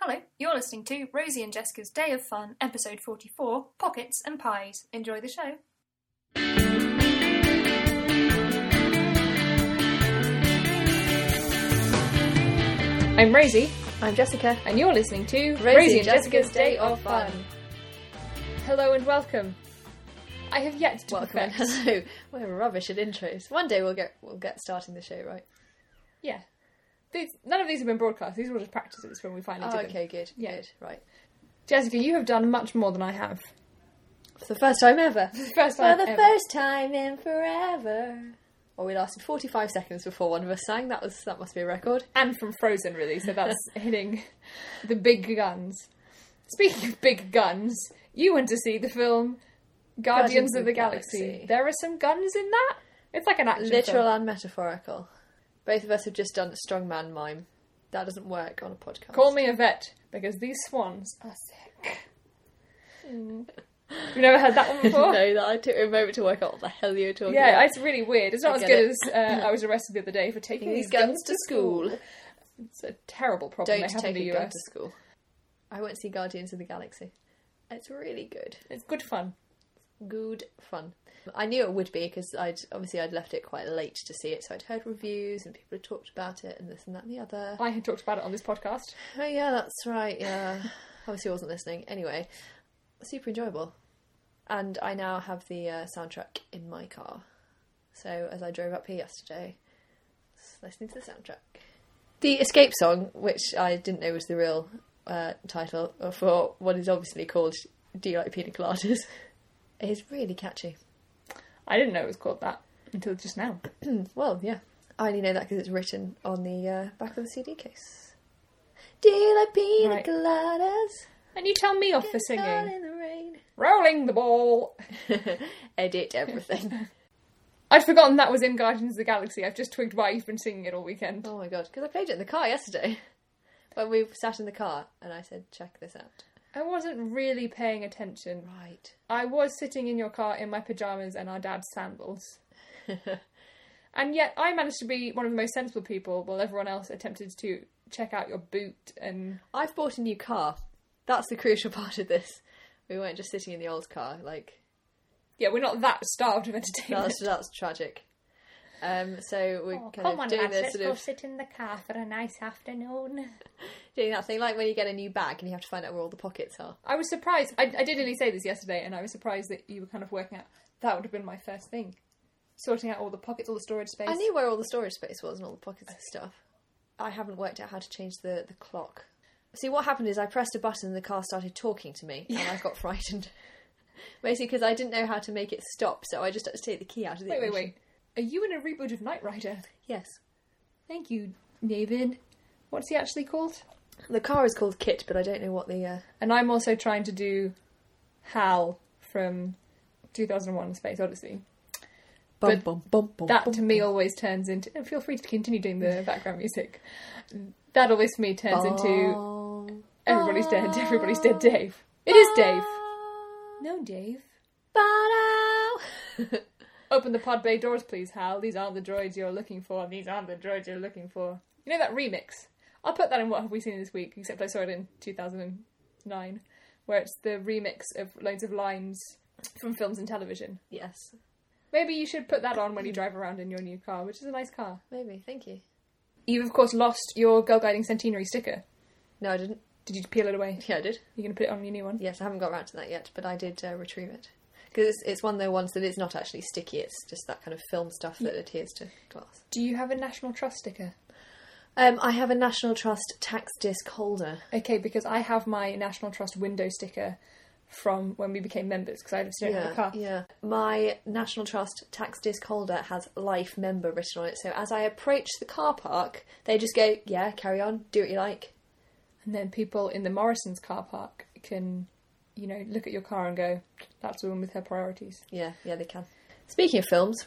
Hello, you're listening to Rosie and Jessica's Day of Fun, episode 44 Pockets and Pies. Enjoy the show. I'm Rosie, I'm Jessica. and you're listening to Rosie and Jessica's Day of Fun. Hello and welcome. I have yet to Welcome. perfect. Hello. We're rubbish at intros. One day we'll get we'll get starting the show right. Yeah. These, none of these have been broadcast. These were just practices when we finally Oh, did them. okay, good. Yeah. Good. Right. Jessica, you have done much more than I have. For the first time ever. First For the ever. first time in forever. Well, we lasted 45 seconds before one of us sang. That was that must be a record. and from Frozen, really. So that's hitting the big guns. Speaking of big guns, you went to see the film Guardians, of the Galaxy. Galaxy. There are some guns in that. It's like an action Literal film. and metaphorical. Both of us have just done a strongman mime. That doesn't work on a podcast. Call me a vet because these swans are sick. Mm. You've never heard that one before? no, that I took a moment to work out what the hell you were talking Yeah, about. it's really weird. It's not I as good it. as uh, I was arrested the other day for taking these guns, guns to school. school. It's a terrible problem Don't they have take in the a gun to school. I went to see Guardians of the Galaxy. It's really good. It's good fun. Good fun. I knew it would be because I'd obviously I'd left it quite late to see it, so I'd heard reviews and people had talked about it and this and that and the other. I had talked about it on this podcast. Oh yeah, that's right. Yeah, obviously I wasn't listening. Anyway, super enjoyable, and I now have the uh, soundtrack in my car. So as I drove up here yesterday, listening to the soundtrack, the Escape song, which I didn't know was the real uh, title for what is obviously called "Do You Like Pina Coladas," is really catchy. I didn't know it was called that until just now. Well, yeah. I only know that because it's written on the uh, back of the CD case. Do you like pina Right. coladas? And you tell me off for Caught singing. in the rain. Rolling the ball. Edit everything. I'd forgotten that was in Guardians of the Galaxy. I've just twigged why you've been singing it all weekend. oh my god, because I played it in the car yesterday. When we sat in the car and I said, check this out. I wasn't really paying attention. Right. I was sitting in your car in my pajamas and our dad's sandals. and yet I managed to be one of the most sensible people while everyone else attempted to check out your boot and I've bought a new car. That's the crucial part of this. We weren't just sitting in the old car. Like, yeah, we're not that starved of entertainment. that's, that's tragic. Um, so we're Oh, kind come of on, doing lads, this let's sort go of sit in the car for a nice afternoon. doing that thing like when you get a new bag and you have to find out where all the pockets are. I was surprised. I, I did nearly say this yesterday, and I was surprised that you were kind of working out. That would have been my first thing, sorting out all the pockets, all the storage space. I knew where all the storage space was and all the pockets and stuff. I haven't worked out how to change the, the clock. See, what happened is I pressed a button and the car started talking to me, and I got frightened. Basically, because I didn't know how to make it stop, so I just had to take the key out of the Wait, wait, wait. Are you in a reboot of Knight Rider? Yes. Thank you, David. What's he actually called? The car is called Kit, but I don't know what the. Uh... And I'm also trying to do Hal from 2001: Space Odyssey. Bum, But bum, bum, bum, That to me always turns into. Feel free to continue doing the background music. That always for me turns into everybody's dead. Everybody's dead. Dave. It is Dave. No, Dave. Open the pod bay doors, please, Hal. These aren't the droids you're looking for. These aren't the droids you're looking for. You know that remix? I'll put that in What Have We Seen This Week, except I saw it in 2009, where it's the remix of loads of lines from films and television. yes, Maybe you should put that on when you drive around in your new car, which is a nice car. maybe. Thank you. You've, of course, lost your Girl Guiding Centenary sticker. No, I didn't. Did you peel it away? Yeah, I did. You're going to put it on your new one? Yes, I haven't got around to that yet, but I did uh, retrieve it. Because it's, it's one of the ones that is not actually sticky, it's just that kind of film stuff that adheres to glass. Do you have a National Trust sticker? Um, I have a National Trust tax disc holder. Okay, because I have my National Trust window sticker from when we became members, because I obviously don't have a Yeah, car. yeah. My National Trust tax disc holder has life member written on it, so as I approach the car park, they just go, yeah, carry on, do what you like. And then people in the Morrison's car park can, you know, look at your car and go, that's a woman with her priorities. Yeah, yeah, they can. Speaking of films,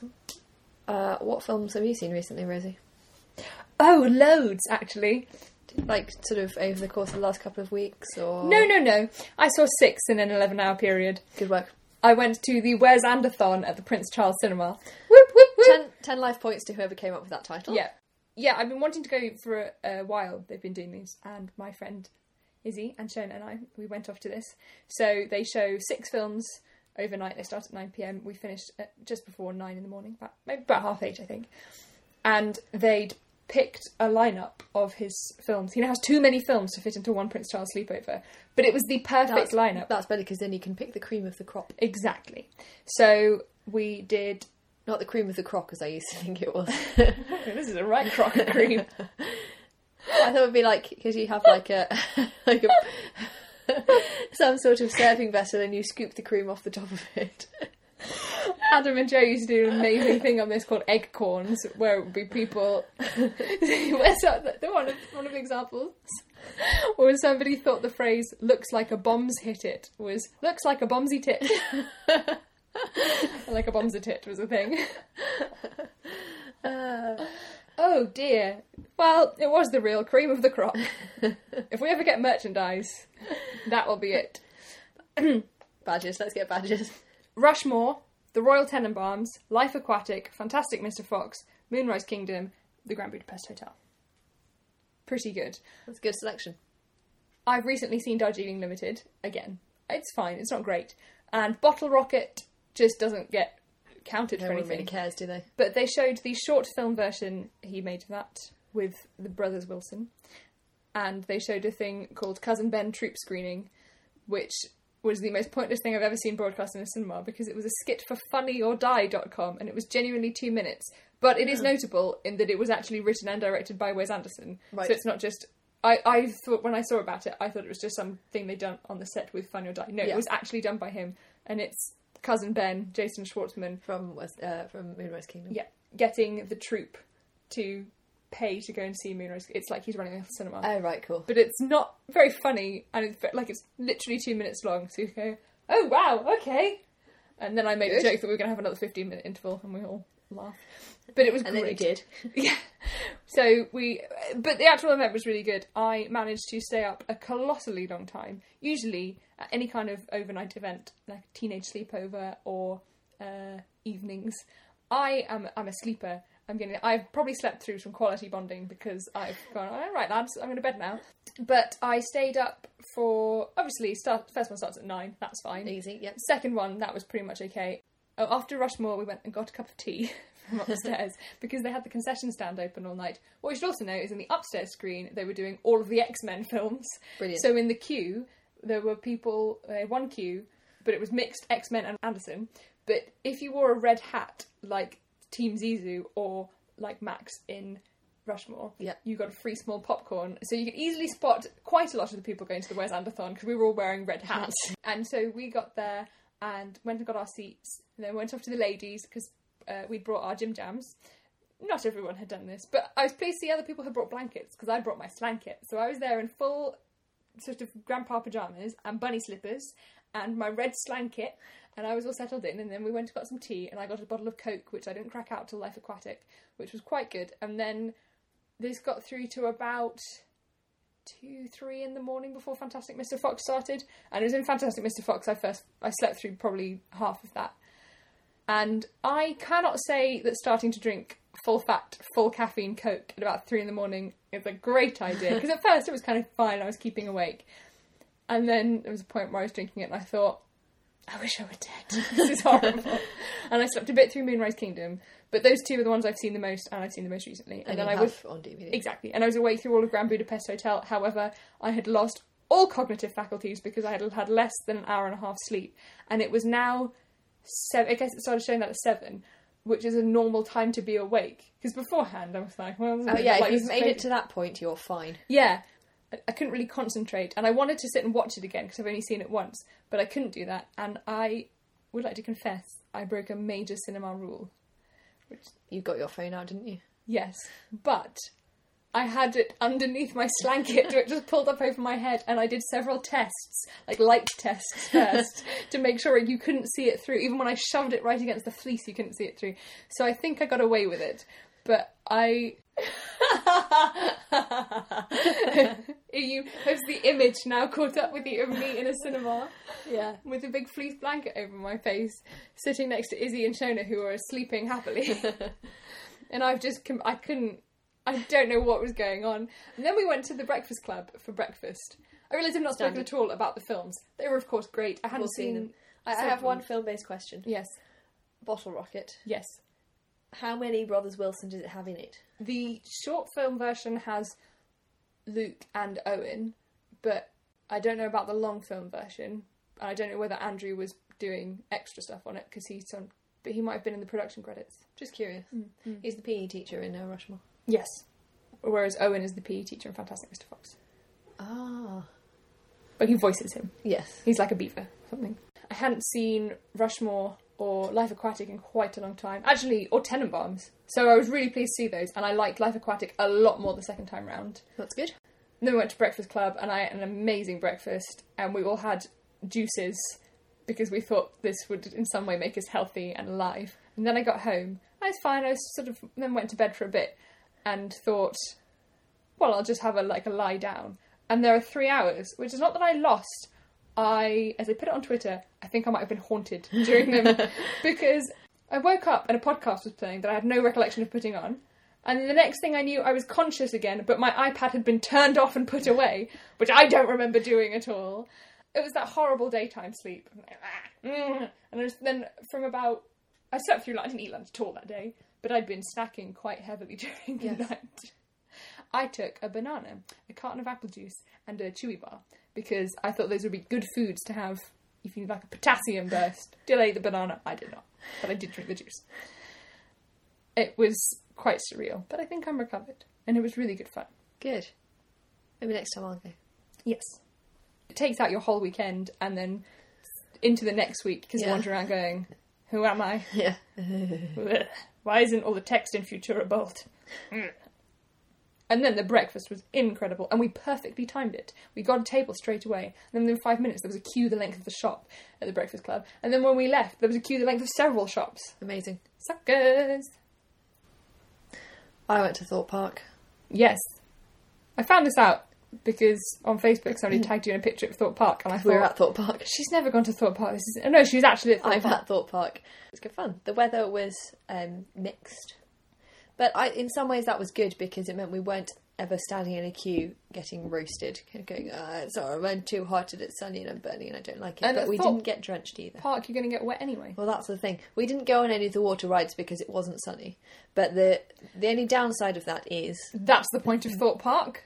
uh, what films have you seen recently, Rosie? Oh, loads, actually. Like, sort of over the course of the last couple of weeks, or No, no, no. I saw six in an 11 hour period. Good work. I went to the Wes Anderthon at the Prince Charles Cinema. Whoop, whoop, whoop. Ten, ten life points to whoever came up with that title. Yeah. Yeah, I've been wanting to go for a, a while. They've been doing these, and my friend Izzy and Shona and I, we went off to this. So they show six films overnight. They start at 9 pm. We finished at just before 9 in the morning, about, maybe about half 8, I think. And they'd picked a lineup of his films. He now has too many films to fit into one Prince Charles sleepover, but it was the perfect That's, lineup. That's better because then you can pick the cream of the crop. Exactly. So we did. Not the cream of the crock as I used to think it was. this is a right crock of cream. I thought it would be like because you have like a like a some sort of serving vessel and you scoop the cream off the top of it. Adam and Joe used to do an amazing thing on this called eggcorns, where it would be people. Where's that? The one of, one of the examples, or somebody thought the phrase "looks like a bomb's hit it" was "looks like a bombsy tit." like a bombs a tit was a thing. Uh, Oh dear. Well, it was the real cream of the crop. if we ever get merchandise, that will be it. badges, let's get badges. Rushmore, The Royal Tenenbaums, Life Aquatic, Fantastic Mr. Fox, Moonrise Kingdom, The Grand Budapest Hotel. Pretty good. That's a good selection. I've recently seen Darjeeling Limited again. It's fine, it's not great. And Bottle Rocket just doesn't get counted No for anything. really cares, do they? But they showed the short film version he made of that with the brothers Wilson. And they showed a thing called Cousin Ben Troop Screening, which was the most pointless thing I've ever seen broadcast in a cinema because it was a skit for funnyordie.com and it was genuinely two minutes. But it is notable in that it was actually written and directed by Wes Anderson. Right. So it's not just. I, I thought when I saw about it, I thought it was just something they'd done on the set with Funny or Die. No, Yeah. it was actually done by him, and it's cousin Ben, Jason Schwartzman, From West, uh, from Moonrise Kingdom. yeah, getting the troupe to pay to go and see Moonrise. It's like he's running a cinema, Oh right, cool. but it's not very funny, and it's like it's literally two minutes long. So you go, "Oh wow, okay," and then I made Good. a joke that we were going to have another fifteen minute interval, and we all laughed. But it was And then great. did. Yeah. So we, but the actual event was really good. I managed to stay up a colossally long time. Usually, at any kind of overnight event, like a teenage sleepover or uh, evenings, I am I'm a sleeper. I'm getting. I've probably slept through some quality bonding because I've gone. All right, lads, I'm going to bed now. But I stayed up for obviously start. First one starts at nine. That's fine. Easy, yep. Second one, that was pretty much okay. Oh, after Rushmore, we went and got a cup of tea from upstairs because they had the concession stand open all night. What you should also know is in the upstairs screen, they were doing all of the X Men films. Brilliant. So in the queue, there were people, had one queue, but it was mixed X Men and Anderson. But if you wore a red hat like Team Zissou or like Max in Rushmore, Yeah. you got a free small popcorn. So you could easily spot quite a lot of the people going to the Wes Anderthon because we were all wearing red hats. and so we got there and went and got our seats. And then went off to the ladies because uh, we'd brought our gym jams. Not everyone had done this, but I was pleased to see other people had brought blankets because I brought my slanket. So I was there in full sort of grandpa pajamas and bunny slippers and my red slanket and I was all settled in and then we went and got some tea and I got a bottle of Coke which I didn't crack out till Life Aquatic, which was quite good. And then this got through to about two, three in the morning before Fantastic Mr. Fox started. And it was in Fantastic Mr. Fox I first I slept through probably half of that. And I cannot say that starting to drink full fat, full caffeine Coke at about three in the morning is a great idea. Because at first it was kind of fine, I was keeping awake. And then there was a point where I was drinking it and I thought, I wish I were dead. this is horrible. and I slept a bit through Moonrise Kingdom. But those two are the ones I've seen the most and I've seen the most recently. And, And then I was on DVD. Exactly. And I was awake through all of Grand Budapest Hotel. However, I had lost all cognitive faculties because I had had less than an hour and a half sleep. And it was now seven. I guess it started showing that at seven, which is a normal time to be awake. Because beforehand, I was like, well, Oh yeah, like, if you've made it to that point, you're fine. Yeah. I- couldn't really concentrate. And I wanted to sit and watch it again because I've only seen it once. But I couldn't do that. And I would like to confess I broke a major cinema rule. Which... You got your phone out, didn't you? Yes, but I had it underneath my slanket, it just pulled up over my head, and I did several tests, like light tests first, to make sure you couldn't see it through. Even when I shoved it right against the fleece, you couldn't see it through. So I think I got away with it, but I. you has the image now caught up with you of me in a cinema Yeah. with a big fleece blanket over my face, sitting next to Izzy and Shona, who are sleeping happily. and I've just, com- I couldn't, I don't know what was going on. And then we went to the Breakfast Club for breakfast. I realise I've not spoken Standard. at all about the films. They were, of course, great. I hadn't We'll see seen them. I, I have one film-based question. Yes, Bottle Rocket. yes. How many Brothers Wilson does it have in it? The short film version has Luke and Owen, but I don't know about the long film version. And I don't know whether Andrew was doing extra stuff on it because he's on, but he might have been in the production credits. Just curious. Mm. He's the PE teacher in uh, Rushmore. Yes. Whereas Owen is the PE teacher in Fantastic Mr. Fox. Ah. But he voices him. Yes. He's like a beaver, or something. I hadn't seen Rushmore or Life Aquatic in quite a long time. Actually, or Tenenbaums. So I was really pleased to see those, and I liked Life Aquatic a lot more the second time round. That's good. And then we went to Breakfast Club, and I had an amazing breakfast, and we all had juices because we thought this would in some way make us healthy and alive. And then I got home. I was fine. I was sort of then went to bed for a bit, and thought, well, I'll just have a like a lie down. And there are three hours, which is not that I lost. I, as I put it on Twitter, I think I might have been haunted during them because I woke up and a podcast was playing that I had no recollection of putting on. And then the next thing I knew, I was conscious again, but my iPad had been turned off and put away, which I don't remember doing at all. It was that horrible daytime sleep. And then from about, I slept through, I didn't eat lunch at all that day, but I'd been snacking quite heavily during the night. I took a banana, a carton of apple juice, and a chewy bar because I thought those would be good foods to have if you need like a potassium burst. Did I eat the banana? I did not, but I did drink the juice. It was quite surreal, but I think I'm recovered, and it was really good fun. Good. Maybe next time I'll go. Yes, it takes out your whole weekend and then into the next week because you Yeah. wander around going, "Who am I? Yeah. Why isn't all the text in Futura bold? And then the breakfast was incredible, and we perfectly timed it. We got a table straight away, and then within five minutes there was a queue the length of the shop at the Breakfast Club, and then when we left there was a queue the length of several shops. Amazing. Suckers! I went to Thorpe Park. Yes, I found this out because on Facebook somebody tagged you in a picture of Thorpe Park, and I We were thought at Thorpe Park. she's never gone to Thorpe Park. This is oh, no, she was actually at Thorpe I'm Park. at Thorpe Park. It was good fun. The weather was um, mixed, but I, in some ways that was good because it meant we weren't ever standing in a queue getting roasted, kind of going, oh, "It's all right, I'm too hot and it's sunny and I'm burning and I don't like it." And but we didn't get drenched either. Park, you're going to get wet anyway. Well, that's the thing. We didn't go on any of the water rides because it wasn't sunny. But the the only downside of that is, That's the point of Thorpe Park.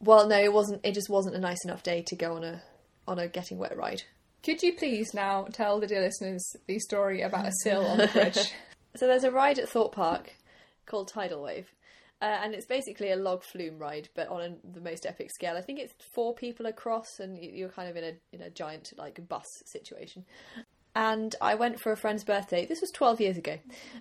well, no, it wasn't. It just wasn't a nice enough day to go on a on a getting wet ride. Could you please now tell the dear listeners the story about a sill on the bridge? So there's a ride at Thorpe Park called Tidal Wave. Uh, and it's basically a log flume ride, but on a, the most epic scale. I think it's four people across, and you- you're kind of in a in a giant like bus situation. And I went for a friend's birthday. This was 12 years ago,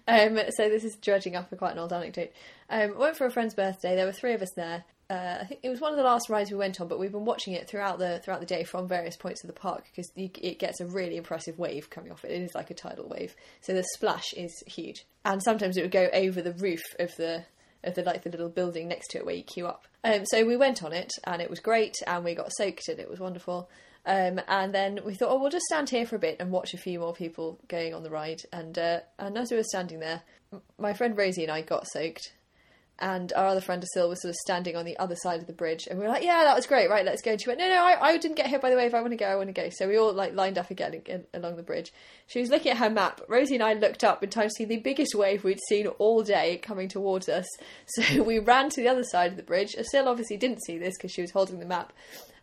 um, so this is dredging up a quite an old anecdote. Um, went for a friend's birthday. There were three of us there. Uh, I think it was one of the last rides we went on, but we've been watching it throughout the throughout the day from various points of the park because it gets a really impressive wave coming off it. It is like a tidal wave, so the splash is huge. And sometimes it would go over the roof of the of the like the little building next to it where you queue up. Um, so we went on it, and it was great, and we got soaked, and it was wonderful. Um, and then we thought, oh, we'll just stand here for a bit and watch a few more people going on the ride. And uh, and as we were standing there, my friend Rosie and I got soaked, and our other friend Asil was sort of standing on the other side of the bridge, and we were like, "Yeah, that was great, right? Let's go." And she went, "No, no, I, I didn't get here. by the way, if I want to go. I want to go." So we all like lined up again in, along the bridge. She was looking at her map. Rosie and I looked up in time to see the biggest wave we'd seen all day coming towards us. So we ran to the other side of the bridge. Asil obviously didn't see this because she was holding the map.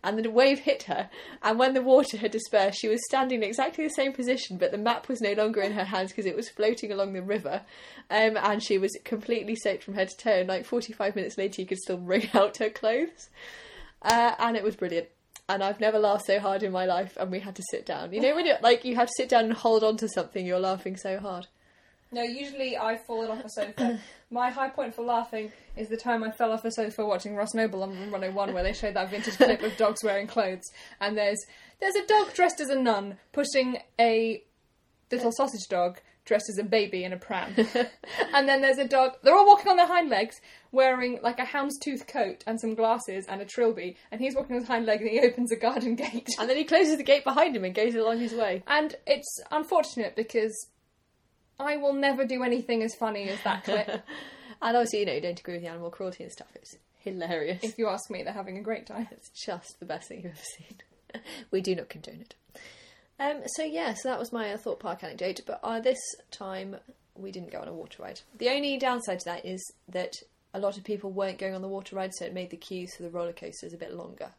And the wave hit her, and when the water had dispersed, she was standing in exactly the same position, but the map was no longer in her hands because it was floating along the river, um, and she was completely soaked from head to toe. And like forty-five minutes later, you could still wring out her clothes, uh, and it was brilliant. And I've never laughed so hard in my life, and we had to sit down. You know when you like you have to sit down and hold on to something, you're laughing so hard. No, usually I've fallen off a sofa. My high point for laughing is the time I fell off a sofa watching Ross Noble on Room 101 where they showed that vintage clip of dogs wearing clothes. And there's there's a dog dressed as a nun pushing a little sausage dog dressed as a baby in a pram. and then there's a dog, they're all walking on their hind legs wearing like a houndstooth coat and some glasses and a trilby. And he's walking on his hind leg and he opens a garden gate. And then he closes the gate behind him and goes along his way. And it's unfortunate because I will never do anything as funny as that clip. And obviously, you know, you don't agree with the animal cruelty and stuff. It's hilarious. If you ask me, they're having a great time. It's just the best thing you've ever seen. we do not condone it. Um, so yeah, so that was my uh, Thorpe Park anecdote. But uh, this time we didn't go on a water ride. The only downside to that is that a lot of people weren't going on the water ride, so it made the queues for the roller coasters a bit longer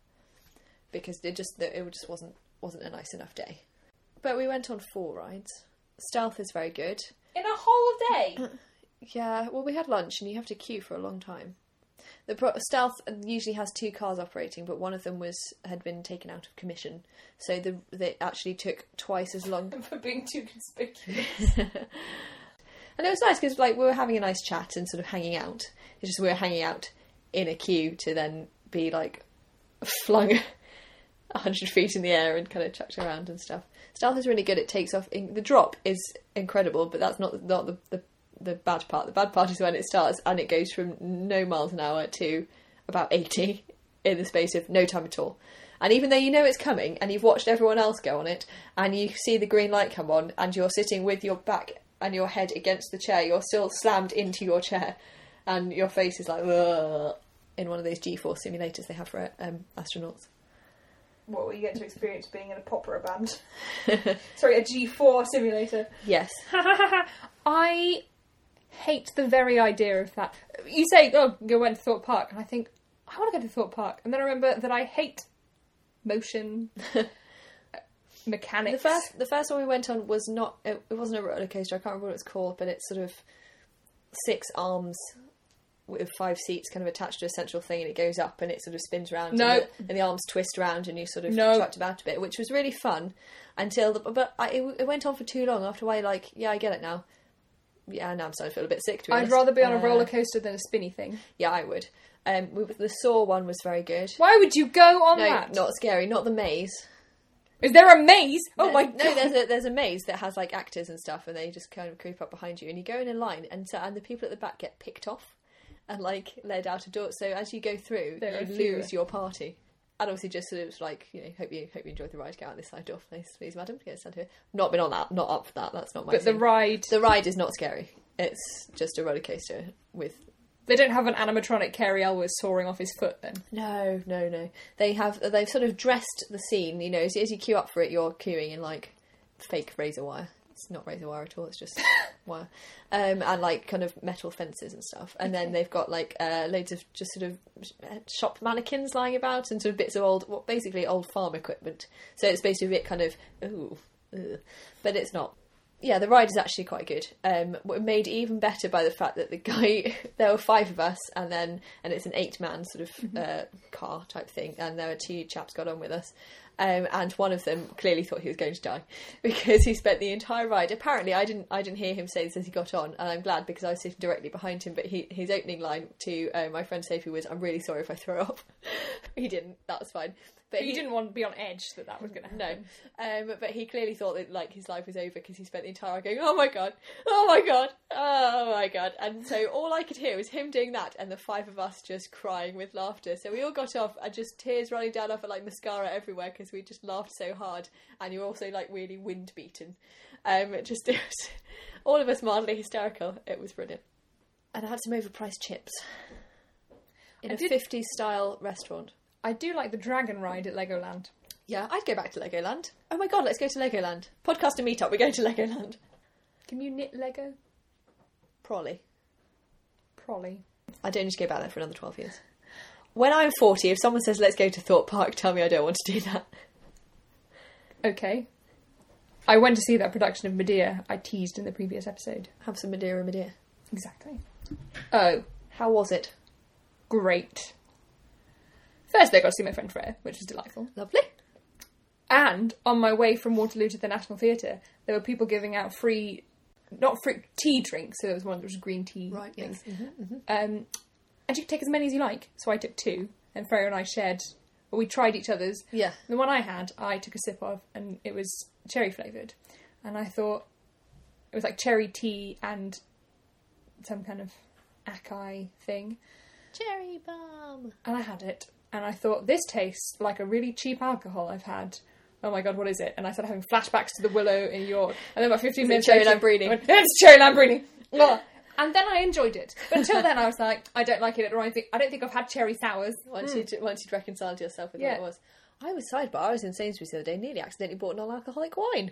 because it just it just wasn't wasn't a nice enough day. But we went on four rides. Stealth is very good. In a whole day. Uh, yeah, well, we had lunch and you have to queue for a long time. The pro- stealth usually has two cars operating, but one of them was had been taken out of commission, so the they actually took twice as long. for being too conspicuous. And it was nice because like we were having a nice chat and sort of hanging out. It's just we were hanging out in a queue to then be like flung a hundred feet in the air and kind of chucked around and stuff. Stealth is really good. It takes off. In, the drop is incredible, but that's not not the, the the bad part. The bad part is when it starts and it goes from no miles an hour to about eighty in the space of no time at all. And even though you know it's coming and you've watched everyone else go on it and you see the green light come on and you're sitting with your back and your head against the chair, you're still slammed into your chair and your face is like "Ugh," in one of those G-force simulators they have for um, astronauts. What will you get to experience being in a pop opera band? Sorry, a G4 simulator. Yes. I hate the very idea of that. You say, oh, you went to Thorpe Park, and I think, I want to go to Thorpe Park. And then I remember that I hate motion, mechanics. The first, the first one we went on was not. It, it wasn't a roller coaster. I can't remember what it's called, but it's sort of six arms with five seats, kind of attached to a central thing, and it goes up and it sort of spins around. No. and the, and the arms twist around, and you sort of No. trapped about a bit, which was really fun. Until, the, but I, it, it went on for too long. After a while, like, yeah, I get it now. Yeah, now I'm starting to feel a bit sick. To be I'd honest. rather be on a Uh, roller coaster than a spinny thing. Yeah, I would. Um, we, the Saw one was very good. Why would you go on No, that? not scary. Not the maze. Is there a maze? Oh No, my no, god! there's a there's a maze that has like actors and stuff, and they just kind of creep up behind you, and you go in a line, and so and the people at the back get picked off and like led out a door. So as you go through, There you lose your party. And obviously, just sort of like you know, hope you hope you enjoyed the ride. Get out this side door, please, please, madam. Get stand here. Not been on that. Not up for that. That's not my. but the ride, the ride is not scary. It's just a roller coaster with they don't have an animatronic Cary Elwes soaring off his foot. Then No, no, no. They have they've sort of dressed the scene. You know, as, as you queue up for it, you're queuing in like fake razor wire. It's not razor wire at all. It's just wire, um, and like kind of metal fences and stuff. And then they've got like uh, loads of just sort of shop mannequins lying about and sort of bits of old, well, basically old farm equipment. So it's basically a bit kind of ooh, ugh. but it's not. Yeah, the ride is actually quite good. Um, made even better by the fact that the guy, there were five of us, and then and it's an eight-man sort of uh, car type thing, and there were two chaps got on with us, um, and one of them clearly thought he was going to die because he spent the entire ride. Apparently, I didn't I didn't hear him say this as he got on, and I'm glad because I was sitting directly behind him. But he, his opening line to uh, my friend Sophie was, "I'm really sorry if I throw up." he didn't. That was fine. But he didn't want to be on edge that that was going to happen. no, um, but he clearly thought that like his life was over because he spent the entire hour going, "Oh my god, oh my god, oh my god," and so all I could hear was him doing that, and the five of us just crying with laughter. So we all got off, and just tears running down off like mascara everywhere because we just laughed so hard, and you're also like really wind beaten. Um, it just it was all of us mildly hysterical. It was brilliant, and I had some overpriced chips in I a did- 50s style restaurant. I do like the dragon ride at Legoland. Yeah, I'd go back to Legoland. Oh my god, let's go to Legoland. Podcast and meetup, we're going to Legoland. Can you knit Lego? Probably. Probably. I don't need to go back there for another 12 years. When I'm 40, if someone says, let's go to Thorpe Park, tell me I don't want to do that. Okay. I went to see that production of Medea I teased in the previous episode. Have some Madeira, Medea. Exactly. Oh, How was it? great. First, I got to see my friend Freya, which was delightful. Lovely. And on my way from Waterloo to the National Theatre, there were people giving out free, not free, tea drinks. So there was one that was green tea Right, things. yes. Mm-hmm, Um, and you could take as many as you like. So I took two, and Freya and I shared. Well, we tried each other's. Yeah. The one I had, I took a sip of, and it was cherry flavoured. And I thought it was like cherry tea and some kind of acai thing. Cherry bomb. And I had it, and I thought, this tastes like a really cheap alcohol I've had. Oh my god, what is it? And I started having flashbacks to the Willow in York. And then about 15 Is it minutes cherry later, Lambrini? I went, it's cherry Lambrini! Ugh. and then I enjoyed it. But until then, I was like, I don't like it, or I think I don't think I've had cherry sours. Once you'd once you'd reconciled yourself with Yeah. what it was. I was sidebar. I was in Sainsbury's the other day. Nearly accidentally bought non-alcoholic wine.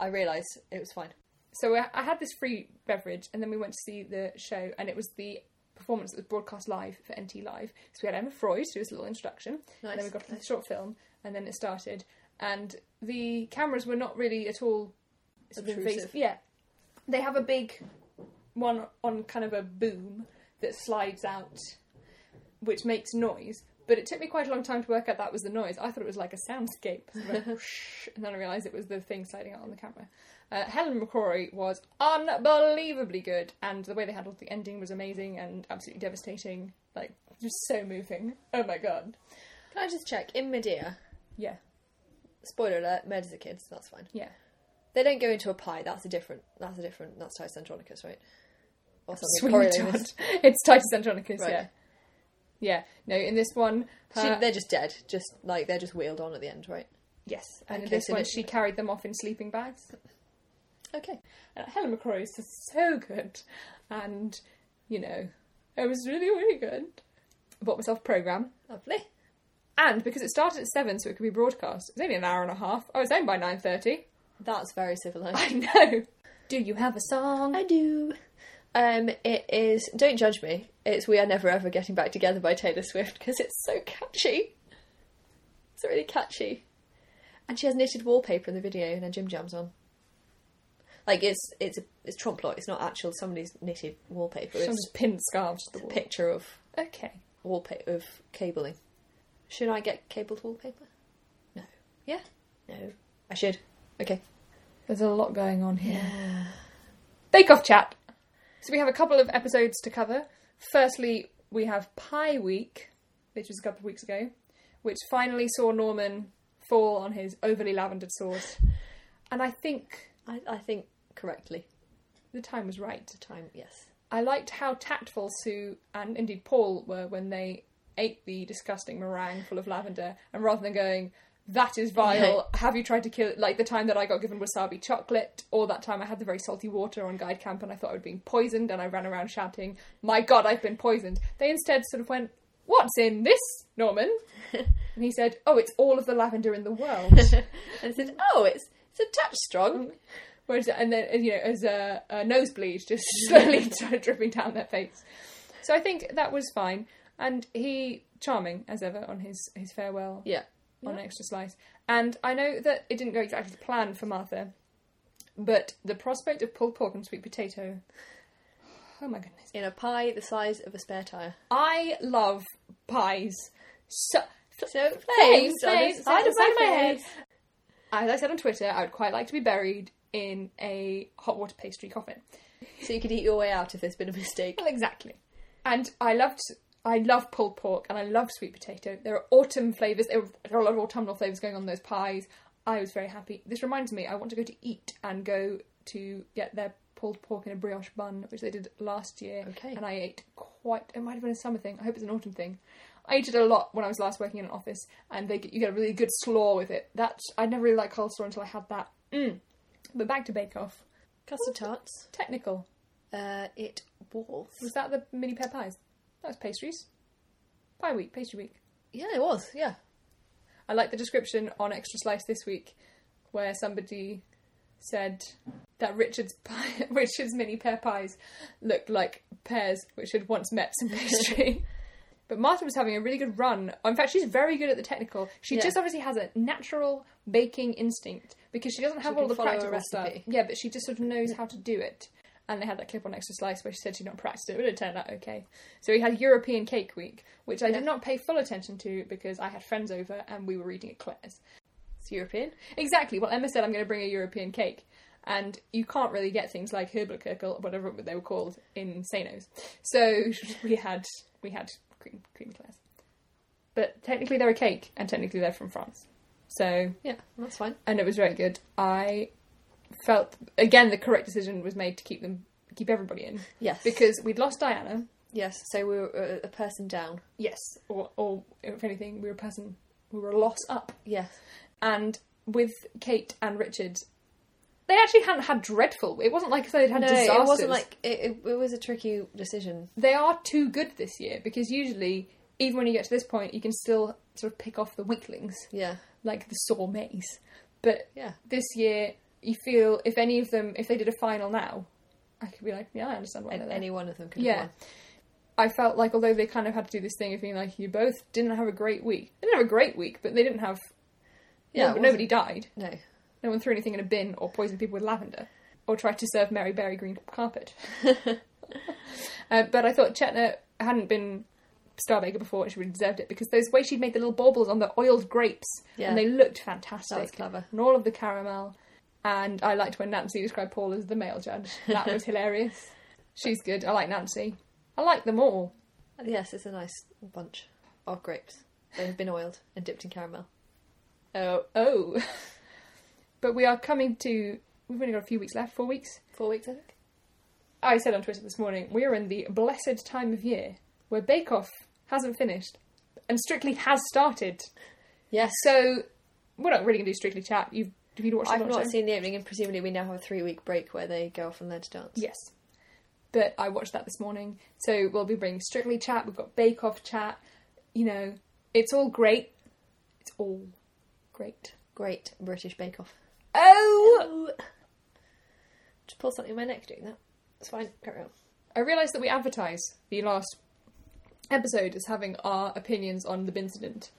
I realised it was fine. So I I had this free beverage, and then we went to see the show, and it was the performance that was broadcast live for NT Live. So we had Emma Freud do his little introduction, and then we got to the nice. short film, and then it started. And the cameras were not really at all Obtrusive. Yeah, they have a big one on kind of a boom that slides out, which makes noise. But it took me quite a long time to work out that was the noise. I thought it was like a soundscape, Sort like whoosh, and then I realised it was the thing sliding out on the camera. Uh, Helen McCrory was unbelievably good, and the way they handled the ending was amazing and absolutely devastating. Like, just so moving. Oh my god. Can I just check? In Medea, Yeah, spoiler alert, murders the kids. That's fine. yeah. They don't go into a pie. That's a different. That's a different. That's Titus Andronicus, right? Or something. Coriolanus. It's Titus Andronicus, Right. yeah. Yeah, no, in this one, She, they're just dead. Just like they're just wheeled on at the end, right? yes, and in this one, she carried them off in sleeping bags. Okay. And Helen McCrory is so good, and you know, it was really, really good. I bought myself a program, Lovely. and because it started at seven, so it could be broadcast. It was only an hour and a half. I was home by nine thirty. That's very civilized. I know. Do you have a song? I do. Um, it is. Don't judge me. It's "We Are Never Ever Getting Back Together" by Taylor Swift because it's so catchy. It's really catchy, and she has knitted wallpaper in the video and her gym jams on. Like it's it's a, it's trompe l'oeil. It's not actual somebody's knitted wallpaper. It's just pinned scarves to the a wall. picture of Okay. wallpaper of cabling. Should I get cabled wallpaper? No. Yeah. No. I should. Okay. There's a lot going on here. Bake Off chat. So we have a couple of episodes to cover. Firstly, we have Pie Week, which was a couple of weeks ago, which finally saw Norman fall on his overly lavendered sword. And I think I, I think correctly. the time was right. The time, yes. I liked how tactful Sue and indeed Paul were when they ate the disgusting meringue full of lavender, and rather than going, that is vile, have you tried to kill it? Like the time that I got given wasabi chocolate, or that time I had the very salty water on guide camp and I thought I was being poisoned, and I ran around shouting, my god, I've been poisoned. They instead sort of went, what's in this, Norman? and he said, oh, it's all of the lavender in the world. and said, "Oh, it's it's a touch strong." Mm. Whereas, and then you know, as a, a nosebleed just slowly started dripping down their face. So I think that was fine, and he charming as ever on his his farewell Yeah, on an extra slice. And I know that it didn't go exactly to plan for Martha, but the prospect of pulled pork and sweet potato. Oh my goodness! in a pie the size of a spare tire. I love pies. So, So flames, flames flames, side of the side of my head. As I said on Twitter, I would quite like to be buried in a hot water pastry coffin. So you could eat your way out if there's been a mistake. Well, exactly. And I loved, I love pulled pork and I love sweet potato. There are autumn flavours. There are a lot of autumnal flavours going on in those pies. I was very happy. This reminds me, I want to go to eat and go to get their pulled pork in a brioche bun, which they did last year. Okay. And I ate quite. It might have been a summer thing. I hope it's an autumn thing. I ate it a lot when I was last working in an office, and they get, you get a really good slaw with it. That I never really liked coleslaw until I had that. Mm. But back to Bake Off. Custard tarts. Technical. Uh, it was. Was that the mini pear pies? That was pastries. Pie week, pastry week. Yeah, it was. Yeah. I like the description on Extra Slice this week, where somebody said that Richard's pie, Richard's mini pear pies looked like pears which had once met some pastry. but Martha was having a really good run. Oh, in fact, she's very good at the technical. She Yeah. just obviously has a natural baking instinct because she doesn't have all the follow a practical stuff. recipe. Yeah, but she just sort of knows how to do it. And they had that clip on Extra Slice where she said she'd not practiced it, but it turned out okay. So we had European Cake Week, which I Yeah. did not pay full attention to because I had friends over and we were reading at Claire's. It's European. Exactly. Well, Emma said I'm going to bring a European cake, and you can't really get things like Herberkirkel or whatever they were called in Sanos. So we had we had cream cream Claire's, but technically they're a cake, and technically they're from France. So Yeah, that's fine. and it was very good. I felt again the correct decision was made to keep them keep everybody in Yes. because we'd lost Diana. yes, so we were uh, a person down. Yes, or or if anything, we were a person we were a loss up. Yes. And with Kate and Richard, they actually hadn't had dreadful. It wasn't like they'd had no, disasters. it wasn't like it, it, it was a tricky decision. they are too good this year because usually, even when you get to this point, you can still sort of pick off the weaklings, Yeah, like the sore maze. But yeah, this year, you feel if any of them, if they did a final now, I could be like, yeah, I understand why and they're there. any one of them could have Yeah. won. I felt like although they kind of had to do this thing of being like, you both didn't have a great week. They didn't have a great week, but they didn't have. Yeah, no, but nobody died. No, No one threw anything in a bin or poisoned people with lavender or tried to serve Mary Berry green carpet. uh, but I thought Chetna hadn't been Star Baker before and she deserved it because those way she'd made the little baubles on the oiled grapes Yeah. and they looked fantastic. that was clever. And all of the caramel. And I liked when Nancy described Paul as the male judge. That was hilarious. She's good. I like Nancy. I like them all. Yes, it's a nice bunch of grapes. They have been oiled and dipped in caramel. Oh, Oh. but we are coming to. We've only got a few weeks left, four weeks. four weeks, I think. I said on Twitter this morning, we are in the blessed time of year where Bake Off hasn't finished and Strictly has started. Yes. So we're not really going to do Strictly Chat. You've, have you watched I've not seen the opening, and presumably we now have a three week break where they go off and learn to dance. Yes. But I watched that this morning. So we'll be bringing Strictly Chat. We've got Bake Off Chat. You know, it's all great. It's all great. Great British Bake Off. Oh! Just pull something in my neck doing that. It's fine. Carry on. I realised that we advertise the last episode as having our opinions on the incident.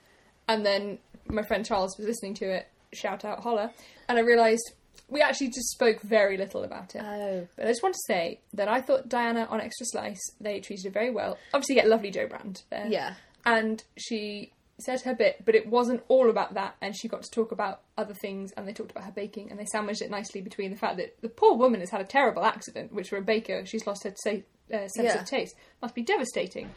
And then my friend Charles was listening to it, shout out, holla. And I realised we actually just spoke very little about it. Oh. But I just want to say that I thought Diana on Extra Slice, they treated her very well. Obviously, you get lovely Jo Brand there. Yeah. And she said her bit, but it wasn't all about that. And she got to talk about other things, and they talked about her baking, and they sandwiched it nicely between the fact that the poor woman has had a terrible accident, which for a baker, she's lost her sa- uh, sense Yeah. of taste. Must be devastating.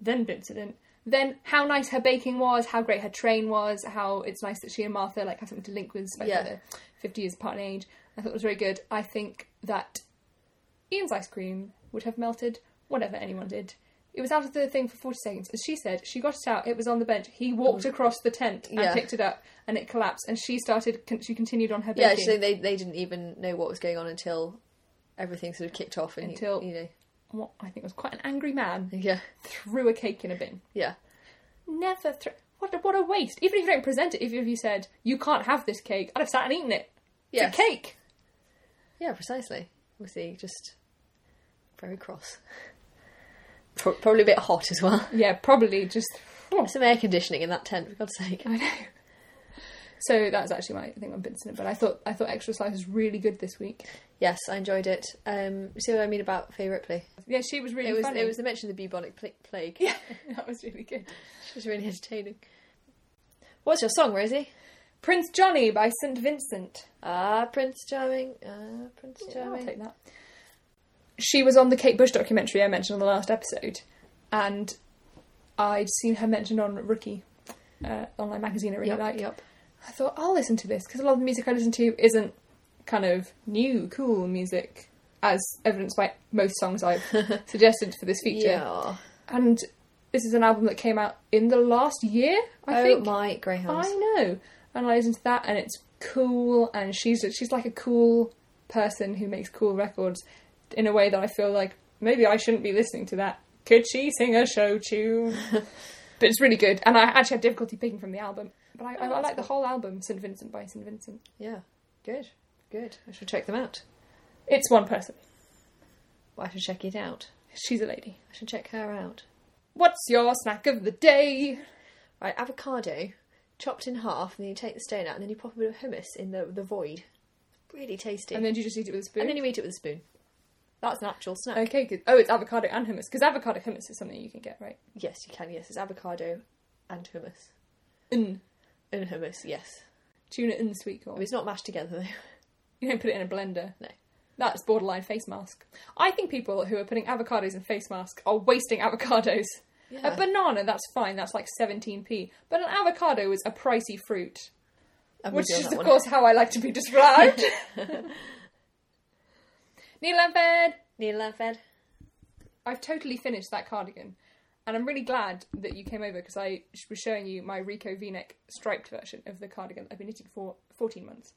Then the incident. Then how nice her baking was, how great her train was, how it's nice that she and Martha like have something to link with, especially Yeah. they're fifty years apart in age. I thought it was very good. I think that Ian's ice cream would have melted whatever anyone did. It was out of the thing for 40 seconds. As she said, she got it out, it was on the bench. He walked oh. across the tent and Yeah. picked it up and it collapsed. And she started, she continued on her baking. Yeah, actually, they, they didn't even know what was going on until everything sort of kicked off. And Until- you know, What I think was quite an angry man yeah, threw a cake in a bin. yeah, Never throw. What a, what a waste. Even if you don't present it, even if you said, you can't have this cake, I'd have sat and eaten it. It's a cake. yeah, precisely. He just very cross? Pro- Probably a bit hot as well. Yeah, probably just. Some air conditioning in that tent, for God's sake. I know. So that's actually my thing on bincident. But I thought I thought Extra Slice was really good this week. Yes, I enjoyed it. Um, see what I mean about Fay Ripley? Yeah, she was really it was funny. it was the mention of the bubonic pl- plague. Yeah, that was really good. She was really entertaining. What's your song, Rosie? Prince Johnny by St Vincent. Ah, Prince Charming. Ah, Prince Yeah, I'll take that. She was on the Kate Bush documentary I mentioned on the last episode, and I'd seen her mentioned on Rookie, uh, online magazine I really Yup, like. yup. I thought I'll listen to this because a lot of the music I listen to isn't kind of new, cool music, as evidenced by most songs I've suggested for this feature. Yeah. And this is an album that came out in the last year, I oh think. my greyhounds. I know. And I listened to that, and it's cool. And she's she's like a cool person who makes cool records in a way that I feel like maybe I shouldn't be listening to that. Could she sing a show tune? but it's really good, and I actually had difficulty picking from the album. But I, I, Oh, I that's like the whole album, St Vincent by St Vincent. Yeah. Good. Good. I should check them out. It's one person. Well, I should check it out. She's a lady. I should check her out. What's your snack of the day? Right, avocado chopped in half, and then you take the stone out, and then you pop a bit of hummus in the the void. Really tasty. And then you just eat it with a spoon. And then you eat it with a spoon. That's an actual snack. Okay, good. Oh, it's avocado and hummus because avocado hummus is something you can get right. Yes, you can. Yes, it's avocado and hummus. Mm. And hummus, yes. Tuna in sweet corn. It's not mashed together though. You don't put it in a blender. No. That's borderline face mask. I think people who are putting avocados in face masks are wasting avocados. Yeah. A banana, that's fine, that's like 17p. But an avocado is a pricey fruit. I'm Which with you on is, of one. course, how I like to be described. Needle and Fed! Neil Lamfed. I've totally finished that cardigan. And I'm really glad that you came over because I was showing you my Rico v-neck striped version of the cardigan I've been knitting for 14 months.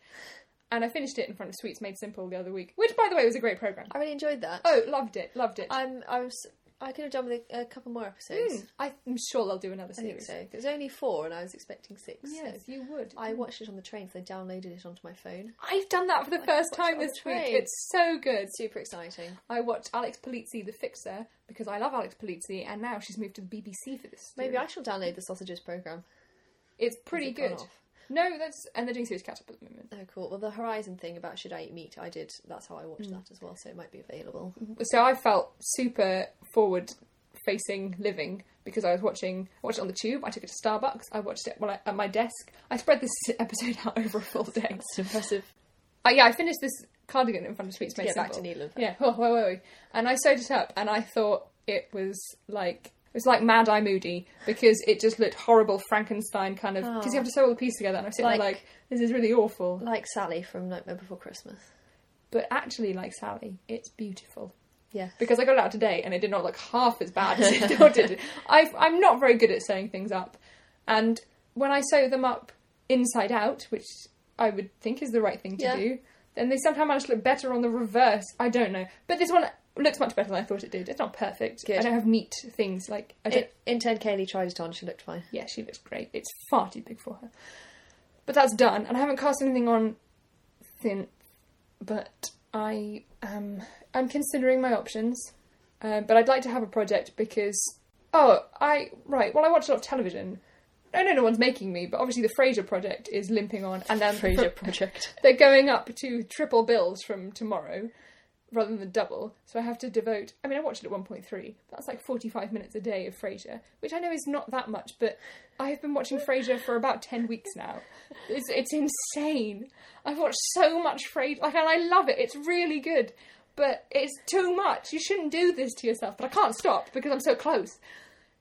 and I finished it in front of Sweets Made Simple the other week, which, by the way, was a great program. I really enjoyed that. Oh, loved it, loved it. I'm. I was. I could have done with a, a couple more episodes. Mm, I'm sure they'll do another I think series. so. There's only four, and I was expecting six. Yes, so you would. I watched it on the train, so I downloaded it onto my phone. I've done that for the first watched time on this the week. train. It's so good. Super exciting. I watched Alex Polizzi, The Fixer, because I love Alex Polizzi, and now she's moved to the BBC for this. Maybe. I shall download the Sausages program. It's pretty Has it gone good. off? No, that's and they're doing series catch up at the moment. Oh, cool. Well, the Horizon thing about should I eat meat, I did. That's how I watched Mm. that as well, so it might be available. So I felt super forward facing living because I was watching I watched it on the tube. I took it to Starbucks. I watched it while I, at my desk. I spread this episode out over a full day. It's impressive. Uh, yeah, I finished this cardigan in front of Sweets To Made get back to. Needland. Yeah, oh, wait, wait, wait. And I sewed it up, and I thought it was like it was like Mad Eye Moody because it just looked horrible Frankenstein kind of because Oh. you ah. have to sew all the pieces together. And I'm sitting there Like- like this is really awful, Like Sally from Nightmare Before Christmas. but actually like Sally, it's beautiful. Yeah. because I got it out today and it did not look half as bad as it did. I've, I'm not very good at sewing things up, and when I sew them up inside out, which I would think is the right thing to Yeah. do, then they somehow manage to look better on the reverse. I don't know, but this one looks much better than I thought it did. It's not perfect. Good. I don't have neat things like I don't. In, intern Kaylee tried it on, she looked fine. yeah, she looks great. It's far too big for her. But that's done, and I haven't cast anything on thin. But I am I'm considering my options. Um, but I'd like to have a project because oh I right well I watch a lot of television. I know no one's making me, but obviously the Frasier project is limping on, and then Frasier project. they're going up to triple bills from tomorrow rather than double. So I have to devote. I mean, I watched it at 1.3. That's like 45 minutes a day of Frasier, which I know is not that much, but I have been watching Frasier for about 10 weeks now. It's, it's insane. I've watched so much Frasier, like, and I love it. It's really good, but it's too much. You shouldn't do this to yourself, but I can't stop because I'm so close.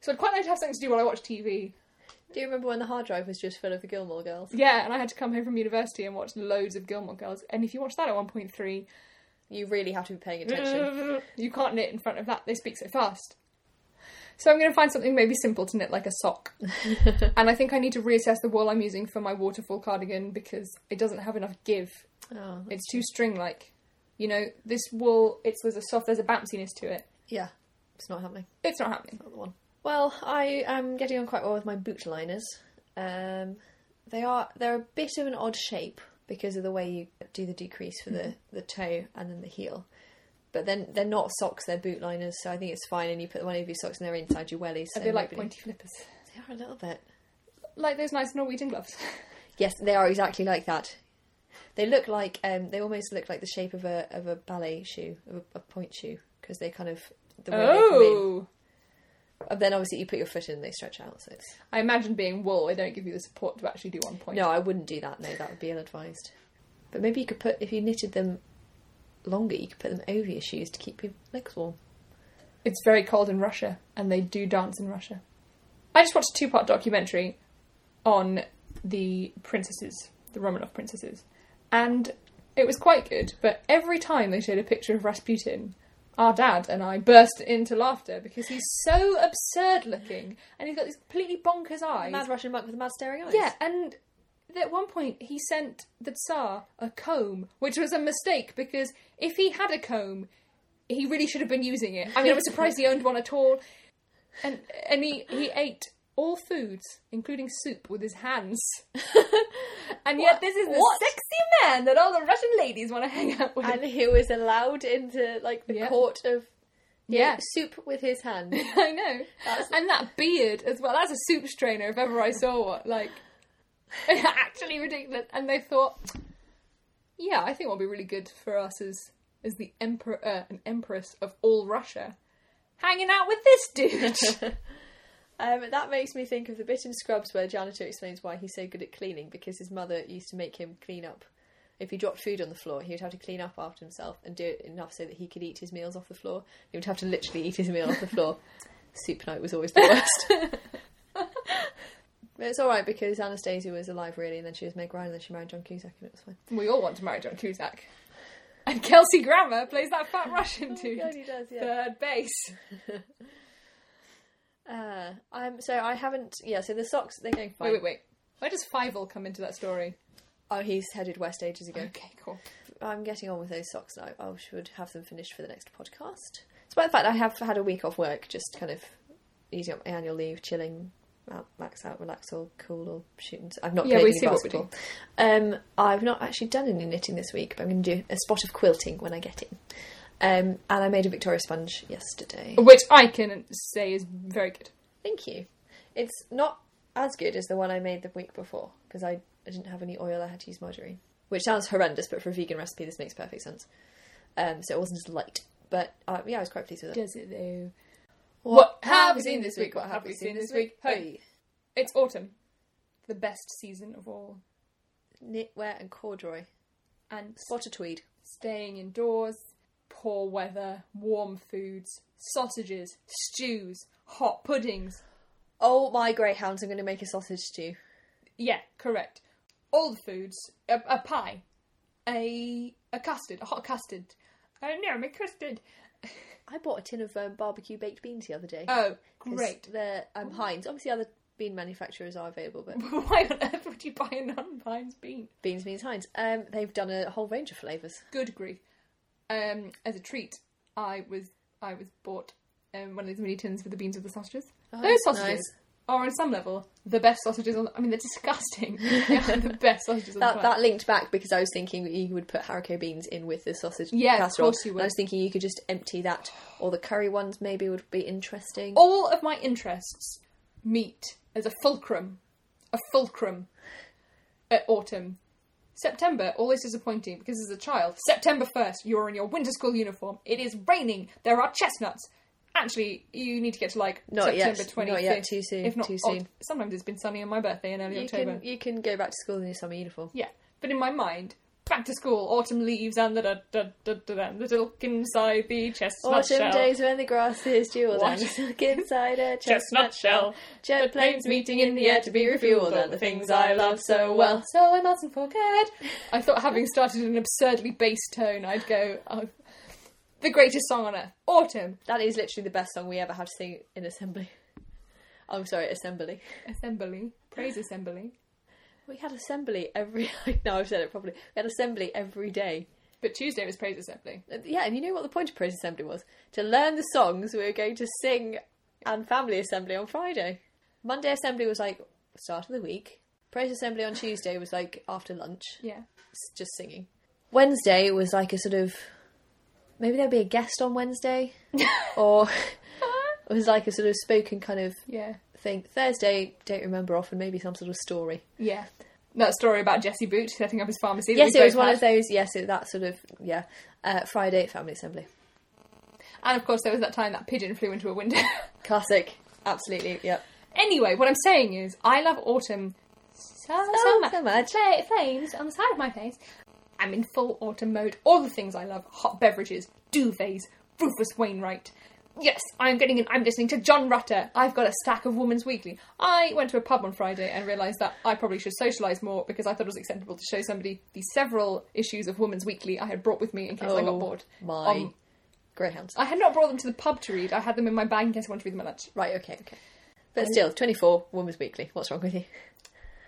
So I'd quite like to have something to do while I watch TV. Do you remember when the hard drive was just full of the Gilmore girls? Yeah, and I had to come home from university and watch loads of Gilmore Girls. And if you watch that at 1.3, You really have to be paying attention. You can't knit in front of that. They speak so fast. So I'm going to find something maybe simple to knit, like a sock. and I think I need to reassess the wool I'm using for my waterfall cardigan because it doesn't have enough give. oh, It's too string-like. You know, this wool, it's there's a soft, there's a bounciness to it. yeah, it's not happening. It's not happening. Not the one. Well, I am getting on quite well with my boot liners. Um, they are they're a bit of an odd shape because of the way you do the decrease for the, the toe and then the heel. But then they're not socks; they're boot liners, so I think it's fine. And you put one of your socks and they're inside your wellies. So they like nobody- pointy flippers? They are a little bit. Like those nice Norwegian gloves. Yes, they are exactly like that. They look like um, they almost look like the shape of a of a ballet shoe, of a, a point shoe, because they kind of the way they come in. oh! And then obviously you put your foot in, they stretch out. So it's I imagine being wool, they don't give you the support to actually do one point. no, I wouldn't do that. No, that would be ill advised. But maybe you could put if you knitted them longer, you could put them over your shoes to keep your legs warm. It's very cold in Russia, and they do dance in Russia. I just watched a two part documentary on the princesses, the Romanov princesses, and it was quite good, but every time they showed a picture of Rasputin, our dad and I burst into laughter because he's so absurd looking and he's got these completely bonkers eyes. Mad Russian monk with mad staring eyes. Yeah, and at one point he sent the Tsar a comb, which was a mistake because if he had a comb, he really should have been using it. I mean, I was surprised he owned one at all. And and he, he ate all foods, including soup, with his hands. and yet What? this is the What? sexy man that all the Russian ladies want to hang out with. and he was allowed into like the Yeah. court of yeah. soup with his hand. I know. That's- And that beard as well. That's a soup strainer if ever I saw one. Like, actually ridiculous. And they thought, yeah, I think what would be really good for us as as the emperor uh, and empress of all Russia, hanging out with this dude. Um, that makes me think of the bit in Scrubs where janitor explains why he's so good at cleaning because his mother used to make him clean up. If he dropped food on the floor, he would have to clean up after himself and do it enough so that he could eat his meals off the floor. He would have to literally eat his meal off the floor. Soup night was always the worst. But it's alright because Anastasia was alive really, and then she was Meg Ryan, and then she married John Cusack, and it was fine. we all want to marry John Cusack. And Kelsey Grammer plays that fat Russian dude. God, he does, yeah. Third base. Uh, um, so I haven't. Yeah, so the socks they're going fine. Wait, wait, wait. Where does Fievel come into that story? Oh, he's headed west ages ago. Okay, cool. I'm getting on with those socks now. I should have them finished for the next podcast. Despite the fact I have had a week off work, just kind of using up my annual leave, chilling, out, max out, relax, all cool, or shooting. I've not Yeah, played any see what we basketball. Um, I've not actually done any knitting this week, but I'm going to do a spot of quilting when I get in. Um, and I made a Victoria sponge yesterday. Which I can say is very good. Thank you. It's not as good as the one I made the week before because I, I didn't have any oil. I had to use margarine, which sounds horrendous, but for a vegan recipe, this makes perfect sense. Um, so it wasn't as light, but uh, yeah, I was quite pleased with it. Does it though? What have we seen this week? What have we seen this week? Hey. It's autumn. The best season of all. Knitwear and corduroy. And Spot of tweed. staying indoors, poor weather, warm foods, sausages, stews, hot puddings. Oh my greyhounds! I'm going to make a sausage stew. Yeah, correct. All the foods. A, a pie. A a custard. A hot custard. Oh no, my custard. I bought a tin of um, barbecue baked beans the other day. Oh, 'Cause great. They're um, Heinz. Obviously, other bean manufacturers are available, but Why on earth would you buy a non-Heinz bean? beans means Heinz. Um, they've done a whole range of flavours. Good grief. Um, as a treat, I was I was bought um, one of those mini tins for the beans with the sausages. Oh, Those that's sausages are on some level the best sausages on. I mean, they're disgusting. they are the best sausages on the That, planet. that linked back because I was thinking that you would put haricot beans in with the sausage Yeah, of casserole. course you would. And I was thinking you could just empty that, or the curry ones maybe would be interesting. All of my interests meet as a fulcrum, a fulcrum at autumn. September, always disappointing because as a child, September 1st, you're in your winter school uniform. It is raining. There are chestnuts. Actually, you need to get to like Not yet. September 25th. Not yet. Too soon. If not, Too Oct- soon. sometimes it's been sunny on my birthday in early you October. can you can go back to school in your summer uniform. Yeah, but in my mind, back to school, autumn leaves and the da da da da da, the silk inside the chestnut Autumn shell. days when the grass is jewelled and silk inside a Chestnut chestnut shell, Jet planes meeting in the air to be refueled, and the things I love so well. So I mustn't forget. I thought, having started in an absurdly bass tone, I'd go, oh, the greatest song on earth, autumn That is literally the best song we ever had to sing in assembly. I'm sorry, assembly. assembly, praise assembly. We had assembly every. No, I've said it properly. We had assembly every day. But Tuesday was praise assembly. Yeah, and you know what the point of praise assembly was? To learn the songs we were going to sing and family assembly on Friday. Monday assembly was like start of the week. Praise assembly on Tuesday was like after lunch, Yeah. just singing. Wednesday was like a sort of maybe there'd be a guest on Wednesday, or it was like a sort of spoken kind of Yeah. thing. Thursday, don't remember often, maybe some sort of story. Yeah. That story about Jesse Boot setting up his pharmacy. Yes, it was one had. of those. Yes, it, that sort of yeah. Uh, Friday family assembly, And of course, there was that time that pigeon flew into a window. classic. Absolutely, yep. anyway, what I'm saying is, I love autumn so, so, So, much. much. Flames on the side of my face. I'm in full autumn mode. All the things I love: hot beverages, duvets, Rufus Wainwright. Yes, I'm getting in. I'm listening to John Rutter. I've got a stack of Woman's Weekly. I went to a pub on Friday and realised that I probably should socialise more because I thought it was acceptable to show somebody the several issues of Woman's Weekly I had brought with me in case I got Oh, bored. My Um, greyhounds. I had not brought them to the pub to read. I had them in my bag in case I wanted to read them at lunch. Right, okay, okay. But still, 24, Woman's Weekly. What's wrong with you?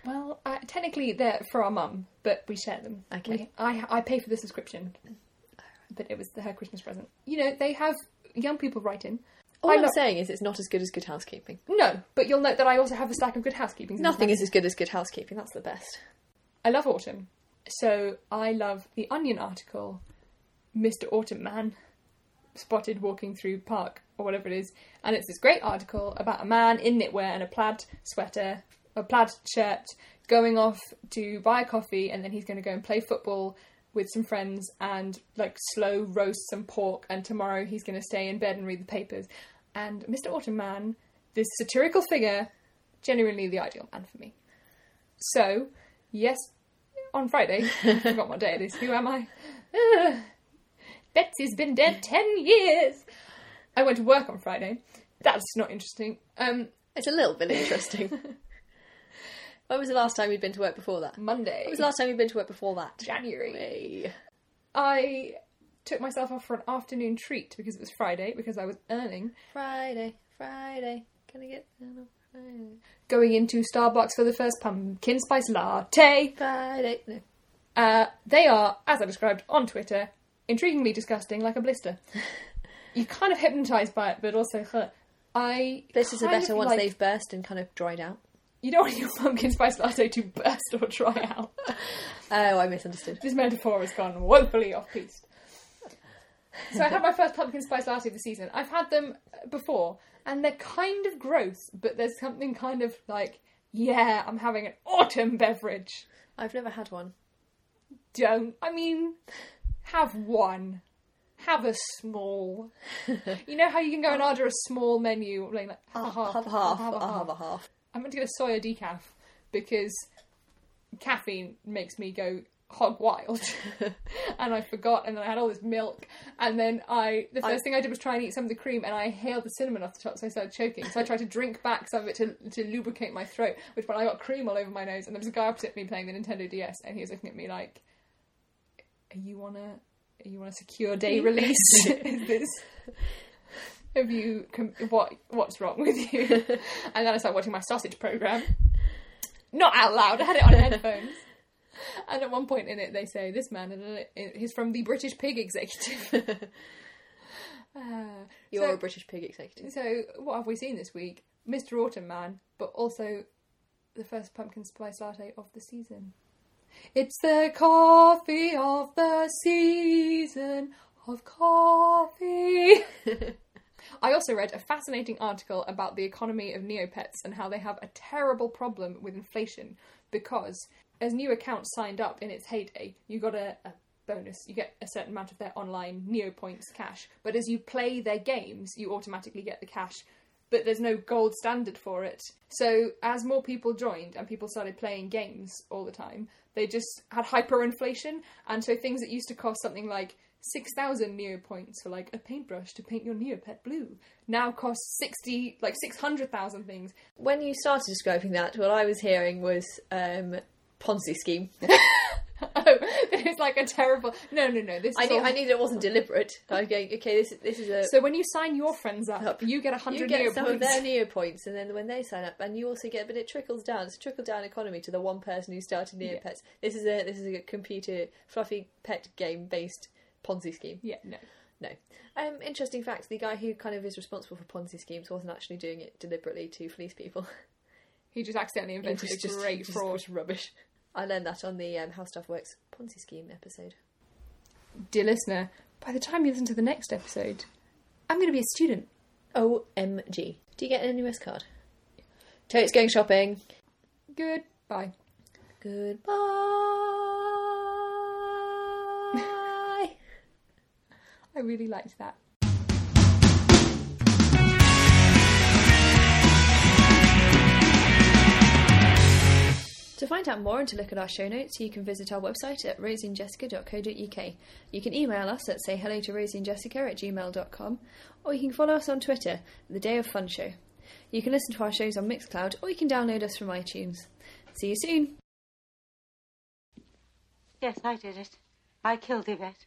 Well, uh, technically they're for our mum, but we share them. Okay. We- I I pay for the subscription, but it was her Christmas present. You know, they have young people write in. All I'm saying is it's not as good as Good Housekeeping. No, but you'll note that I also have a stack of Good Housekeeping. Nothing is as good as Good Housekeeping. That's the best. I love autumn, so I love the Onion article, Mr. Autumn Man, spotted walking through park or whatever it is, and it's this great article about a man in knitwear and a plaid sweater, a plaid shirt, going off to buy a coffee, and then he's going to go and play football with some friends and like slow roast some pork, and tomorrow he's going to stay in bed and read the papers. And Mr. Autumn Man, this satirical figure, genuinely the ideal man for me. So, yes, on Friday, I forgot what day it is. Who am I? Ugh. Betsy's been dead ten years. I went to work on Friday. That's not interesting. Um, It's a little bit interesting. when was the last time you'd been to work before that? Monday, When was the last time you'd been to work before that? January. Hey. I took myself off for an afternoon treat because it was Friday because I was earning. Friday, Friday. Can I get down on Friday? Going into Starbucks for the first pumpkin spice latte. Friday. No. Uh, they are, as I described on Twitter, intriguingly disgusting, like a blister. You're kind of hypnotised by it, but also, huh, I. Blisters are kind better once like- they've burst and kind of dried out. You don't want your pumpkin spice latte to burst or dry out. Oh, I misunderstood. This metaphor has gone woefully off piste. So I had my first pumpkin spice latte of the season. I've had them before, and they're kind of gross, but there's something kind of like, yeah, I'm having an autumn beverage. I've never had one. Don't. I mean, have one. Have a small. You know how you can go and order a small menu, like, like ah, half, a half, Have a half. have a I'll a half. I meant to get a soya decaf because caffeine makes me go hog wild. and I forgot, and then I had all this milk, and then I the first I- thing I did was try and eat some of the cream, and I inhaled the cinnamon off the top, so I started choking. So I tried to drink back some of it to to lubricate my throat, which when I got cream all over my nose, and there was a guy opposite me playing the Nintendo DS, and he was looking at me like, "Are you on a are you on a secure day release? Is this?" Have you com- what? What's wrong with you? and then I started watching my sausage program. Not out loud. I had it on headphones. And at one point in it, they say this man, and he's from the British Pig Executive. Uh, You're so, a British pig executive. so what have we seen this week? Mr. Autumn Man, but also the first pumpkin spice latte of the season. It's the coffee of the season of coffee. I also read a fascinating article about the economy of Neopets and how they have a terrible problem with inflation because as new accounts signed up in its heyday, you got a, a bonus. You get a certain amount of their online Neopoints cash. But as you play their games, you automatically get the cash. But there's no gold standard for it. So as more people joined and people started playing games all the time, they just had hyperinflation. And so things that used to cost something like 6,000 Neopoints for like a paintbrush to paint your Neopet blue now costs 60, like 600,000 things. When you started describing that, what I was hearing was um, Ponzi scheme. oh, it's like a terrible. No, no, no. This I knew, all- I knew that it wasn't deliberate. I was going, okay, this, this is a. So when you sign your friends up, Up. you get a you hundred get some of Neopoints. their Neopoints, and then when they sign up, and you also get, but it trickles down. It's a trickle down economy to the one person who started Neopets. This is a this is a computer fluffy pet game based Ponzi scheme. Yeah, no. No. Um, interesting fact: the guy who kind of is responsible for Ponzi schemes wasn't actually doing it deliberately to fleece people. He just accidentally invented a great just fraud. was rubbish. I learned that on the um, How Stuff Works Ponzi scheme episode. Dear listener, by the time you listen to the next episode, I'm going to be a student. OMG. Do you get an NUS card? Totes going shopping. Goodbye. Goodbye. I really liked that. To find out more and to look at our show notes, you can visit our website at rosieandjessica.co.uk. You can email us at sayhello to rosieandjessica at gmail.com, or you can follow us on Twitter, The Day of Fun Show. You can listen to our shows on Mixcloud, or you can download us from iTunes. See you soon! Yes, I did it. I killed Yvette.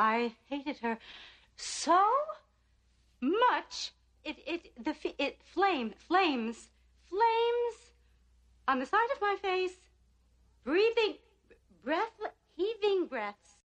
I hated her so much. It it the it flamed, flames, flames on the side of my face, breathing, breath, heaving breaths